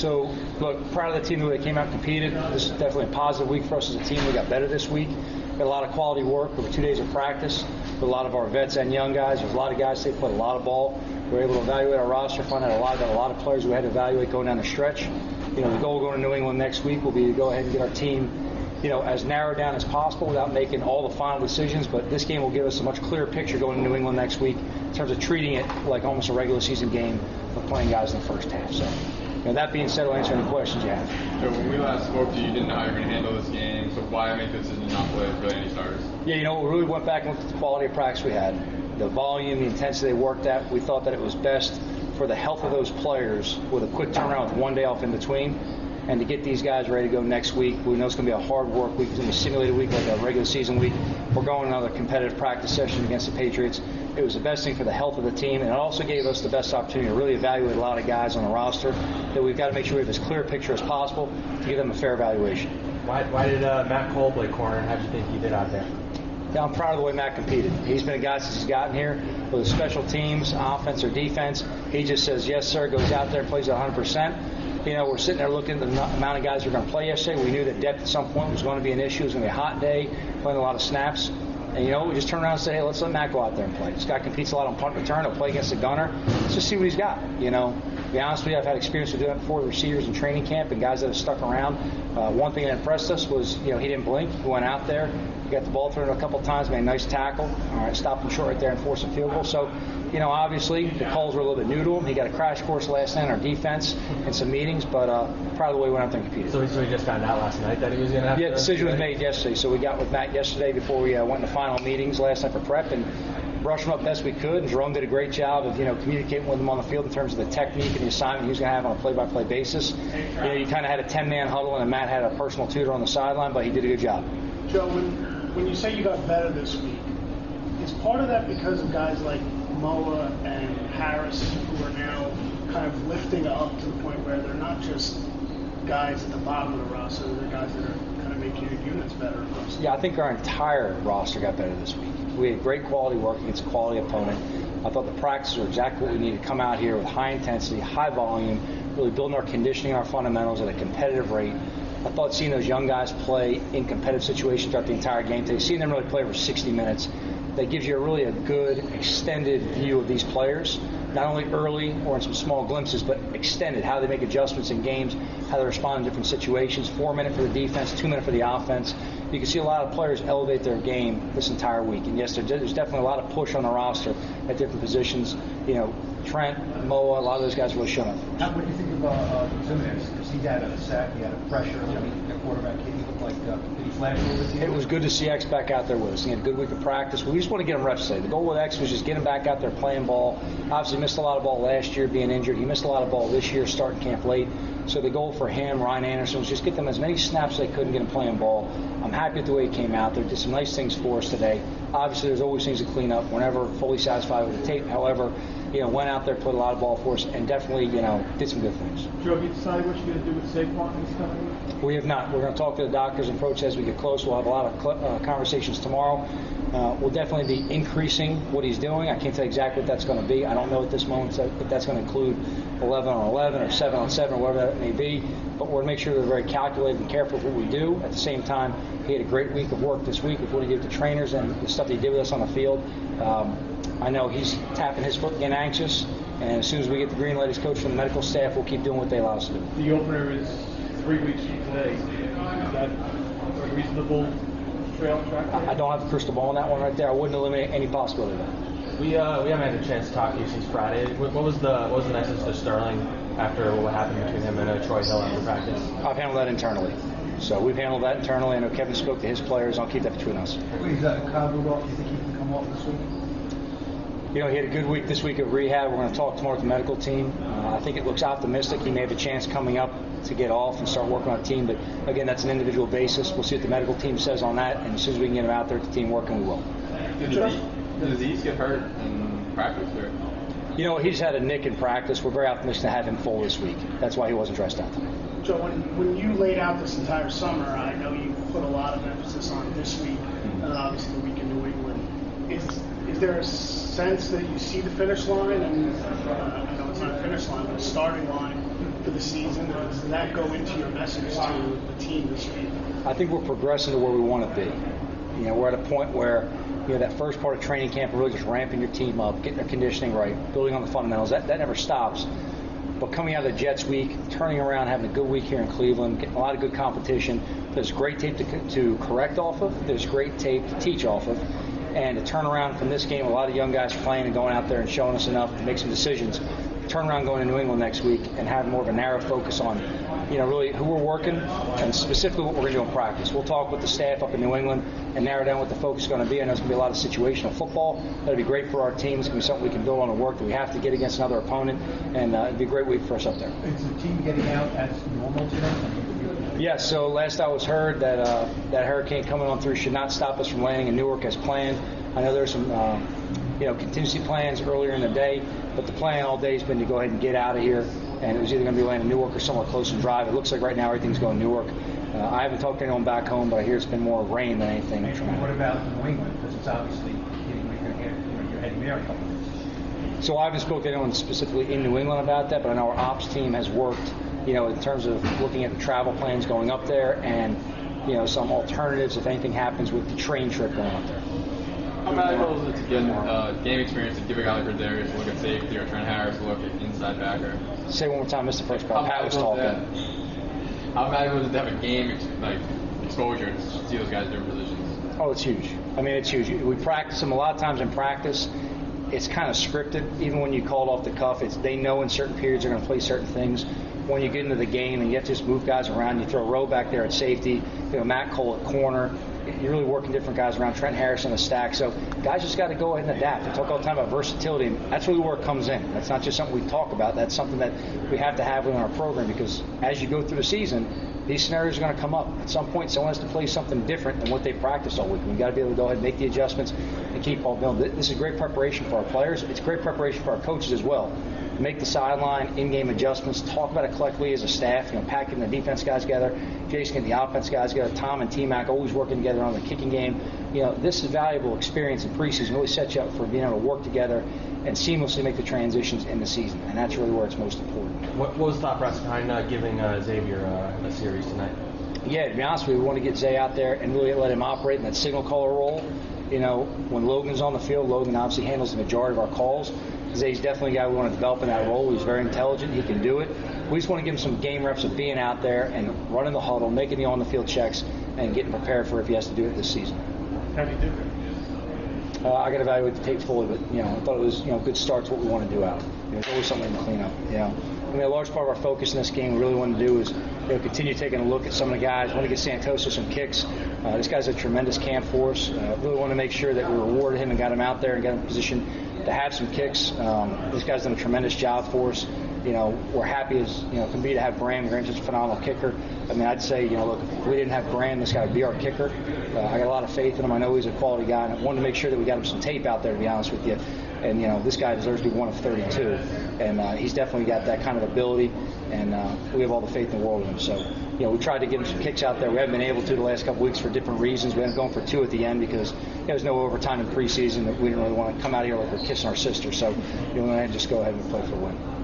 So, look, proud of the team the way they came out and competed. This is definitely a positive week for us as a team. We got better this week. Got a lot of quality work over two days of practice with a lot of our vets and young guys. There's a lot of guys they played a lot of ball. We were able to evaluate our roster, find out a lot a lot of players we had to evaluate going down the stretch. You know, the goal going to New England next week will be to go ahead and get our team you know, as narrowed down as possible without making all the final decisions. But this game will give us a much clearer picture going to New England next week in terms of treating it like almost a regular season game of playing guys in the first half. So, know, that being said, I'll answer any questions you have. So when we last spoke to you, you didn't know how you were going to handle this game. So why make the decision to not play really any starters? Yeah, you know, we really went back and looked at the quality of practice we had, the volume, the intensity they worked at. We thought that it was best for the health of those players with a quick turnaround with one day off in between and to get these guys ready to go next week. We know it's going to be a hard work week. It's going to be a simulated week like a regular season week. We're going another competitive practice session against the Patriots. It was the best thing for the health of the team, and it also gave us the best opportunity to really evaluate a lot of guys on the roster that we've got to make sure we have as clear a picture as possible to give them a fair evaluation. Why, why did uh, Matt Cole play corner, and how do you think he did out there? Yeah, I'm proud of the way Matt competed. He's been a guy since he's gotten here, whether special teams, offense, or defense. He just says, yes, sir, goes out there, plays 100%. You know, we're sitting there looking at the amount of guys who are going to play yesterday. We knew that depth at some point was going to be an issue. It was going to be a hot day, playing a lot of snaps. And, you know, we just turn around and say, hey, let's let Matt go out there and play. This guy competes a lot on punt return. He'll play against the gunner. Let's just see what he's got. You know, to be honest with you, I've had experience with doing that before receivers in training camp and guys that have stuck around. Uh, one thing that impressed us was, you know, he didn't blink. He went out there, got the ball thrown a couple times, made a nice tackle. All right, stopped him short right there and forced a field goal. So, you know, obviously the calls were a little bit new to him. He got a crash course last night on our defense and some meetings, but uh, proud of the way we went out there and competed. So, so he just found out last night that he was going to have Yeah, to decision was made yesterday. So we got with Matt yesterday before we uh, went to final meetings last night for prep and brushed him up best we could. And Jerome did a great job of you know communicating with him on the field in terms of the technique and the assignment he was going to have on a play-by-play basis. You know, you kind of had a 10-man huddle and Matt had a personal tutor on the sideline, but he did a good job. Joe, when, when you say you got better this week, is part of that because of guys like Moa and Harris who are now kind of lifting up to the point where they're not just guys at the bottom of the roster, they're guys that are kind of making your units better Yeah, I think our entire roster got better this week. We had great quality work against a quality opponent. I thought the practices were exactly what we needed to come out here with high intensity, high volume, really building our conditioning, our fundamentals at a competitive rate. I thought seeing those young guys play in competitive situations throughout the entire game today, seeing them really play for 60 minutes, that gives you a really a good extended view of these players, not only early or in some small glimpses, but extended, how they make adjustments in games, how they respond in different situations. Four minute for the defense, two minute for the offense. You can see a lot of players elevate their game this entire week. And yes, there's definitely a lot of push on the roster at different positions. You know, Trent, Moa, a lot of those guys really showed up. How, what do you think about uh, Ximines? Because he had a sack, he had a pressure. I mean, the quarterback, he looked like uh, did he flash over the? It was good to see X back out there with us. He had a good week of practice. We just want to get him reps today. The goal with X was just get him back out there playing ball. Obviously, missed a lot of ball last year being injured. He missed a lot of ball this year starting camp late. So the goal for him, Ryan Anderson, was just get them as many snaps as they could and get them playing ball. I'm happy with the way he came out there. Did some nice things for us today. Obviously, there's always things to clean up. We're never fully satisfied tape. However, you know, went out there, put a lot of ball for us, and definitely, you know, did some good things. Joe, have you decided what you're going to do with Saquon this coming? We have not. We're going to talk to the doctors and approach as we get close. We'll have a lot of cl- uh, conversations tomorrow. Uh, we'll definitely be increasing what he's doing. I can't tell you exactly what that's going to be. I don't know at this moment if that's going to include 11 on 11 or 7 on 7 or whatever that may be. But we're going to make sure we're very calculated and careful with what we do. At the same time, he had a great week of work this week with what he did with the trainers and the stuff that he did with us on the field. Um, I know he's tapping his foot, getting anxious. And as soon as we get the green light as coach from the medical staff, we'll keep doing what they allow us to do. The opener is three weeks from today. Is that a reasonable trail track? I don't have a crystal ball on that one right there. I wouldn't eliminate any possibility of that. We uh, we haven't had a chance to talk to you since Friday. What, what was the what was the message to Sterling after what happened between him and uh, Troy Hill after practice? I've handled that internally. So we've handled that internally. I know Kevin spoke to his players. I'll keep that between us. He's uh, Kyle Rudolph. Do you think he can come off this week? You know, he had a good week this week of rehab. We're going to talk tomorrow with the medical team. Uh, I think it looks optimistic. He may have a chance coming up to get off and start working on a team. But again, that's an individual basis. We'll see what the medical team says on that. And as soon as we can get him out there at the team working, we will. Did Azeez get hurt in practice? Or? You know, he's had a nick in practice. We're very optimistic to have him full this week. That's why he wasn't dressed out today. Joe, when, when you laid out this entire summer, I know you put a lot of emphasis on this week and obviously the week in New England. Is is there a sense that you see the finish line? And uh, I know it's not a finish line, but a starting line for the season? Does that go into your message to the team this week? I think we're progressing to where we want to be. You know, we're at a point where, you know, that first part of training camp, really just ramping your team up, getting their conditioning right, building on the fundamentals. That, that never stops. But coming out of the Jets week, turning around, having a good week here in Cleveland, getting a lot of good competition. There's great tape to, to correct off of. There's great tape to teach off of. And to turn around from this game, a lot of young guys playing and going out there and showing us enough to make some decisions. Turn around going to New England next week and have more of a narrow focus on, you know, really who we're working and specifically what we're going to do in practice. We'll talk with the staff up in New England and narrow down what the focus is going to be. I know it's going to be a lot of situational football. That'll be great for our team. It's going to be something we can build on and work that we have to get against another opponent, and uh, it'd be a great week for us up there. Is the team getting out as normal today? Yeah, so last I was heard that uh, that hurricane coming on through should not stop us from landing in Newark as planned. I know there's some uh, you know contingency plans earlier in the day, but the plan all day has been to go ahead and get out of here, and it was either going to be landing in Newark or somewhere close and drive. It looks like right now everything's going Newark. Uh, I haven't talked to anyone back home, but I hear it's been more rain than anything. What about New England? Because it's obviously getting, you're, gonna you know, you're heading there a couple of weeks. So I haven't spoken to anyone specifically in New England about that, but I know our ops team has worked, you know, in terms of looking at the travel plans going up there and, you know, some alternatives if anything happens with the train trip going up there. How valuable is it to get uh, game experience and give a guy like Rodarius a look at safety or Trent Harris a look at inside backer? Say one more time, Mr. first part. Pat was talking. that? How valuable is it to have a game ex- like exposure and see those guys in different positions? Oh, it's huge. I mean, it's huge. We practice them a lot of times in practice. It's kind of scripted. Even when you call it off the cuff, it's they know in certain periods they're going to play certain things. When you get into the game and you have to just move guys around, you throw Rowe back there at safety, you know Matt Cole at corner. You're really working different guys around. Trent Harris on the stack. So guys just got to go ahead and adapt. We talk all the time about versatility, and that's really where it comes in. That's not just something we talk about. That's something that we have to have within our program because as you go through the season, these scenarios are going to come up. At some point, someone has to play something different than what they practiced all week. We've got to be able to go ahead and make the adjustments and keep all building. This is great preparation for our players. It's great preparation for our coaches as well. Make the sideline, in-game adjustments, talk about it collectively as a staff, you know, packing the defense guys together, Jason getting the offense guys got Tom and T-Mac always working together on the kicking game. You know, this is valuable experience in preseason. It Really sets you up for being able to work together and seamlessly make the transitions in the season. And that's really where it's most important. What, what was the thought process behind uh, giving uh, Xavier uh, a series tonight? Yeah, to be honest with you, we want to get Zay out there and really let him operate in that signal caller role. You know, when Logan's on the field, Logan obviously handles the majority of our calls. Zay's definitely a guy we want to develop in that role. He's very intelligent. He can do it. We just want to give him some game reps of being out there and running the huddle, making the on-the-field checks, and getting prepared for if he has to do it this season. How do you do it? Uh, I got to evaluate the tape fully, but you know, I thought it was you know a good start to what we want to do out. You know, there's always something to clean up. You know, I mean, a large part of our focus in this game, we really want to do is you know continue taking a look at some of the guys. We want to get Santoso some kicks. Uh, this guy's a tremendous camp for us. Uh, really want to make sure that we rewarded him and got him out there and got him in position to have some kicks. Um, this guy's done a tremendous job for us. You know, we're happy as you know can be to have Graham. Graham's just a phenomenal kicker. I mean, I'd say you know, look, if we didn't have Graham, this guy would be our kicker. Uh, I got a lot of faith in him. I know he's a quality guy, and I wanted to make sure that we got him some tape out there. To be honest with you, and you know, this guy deserves to be one of 32, and uh, he's definitely got that kind of ability, and uh, we have all the faith in the world in him. So, you know, we tried to get him some kicks out there. We haven't been able to the last couple weeks for different reasons. We up going for two at the end because there was no overtime in preseason. That we didn't really want to come out here like we're kissing our sister. So, you know, we just go ahead and play for a win.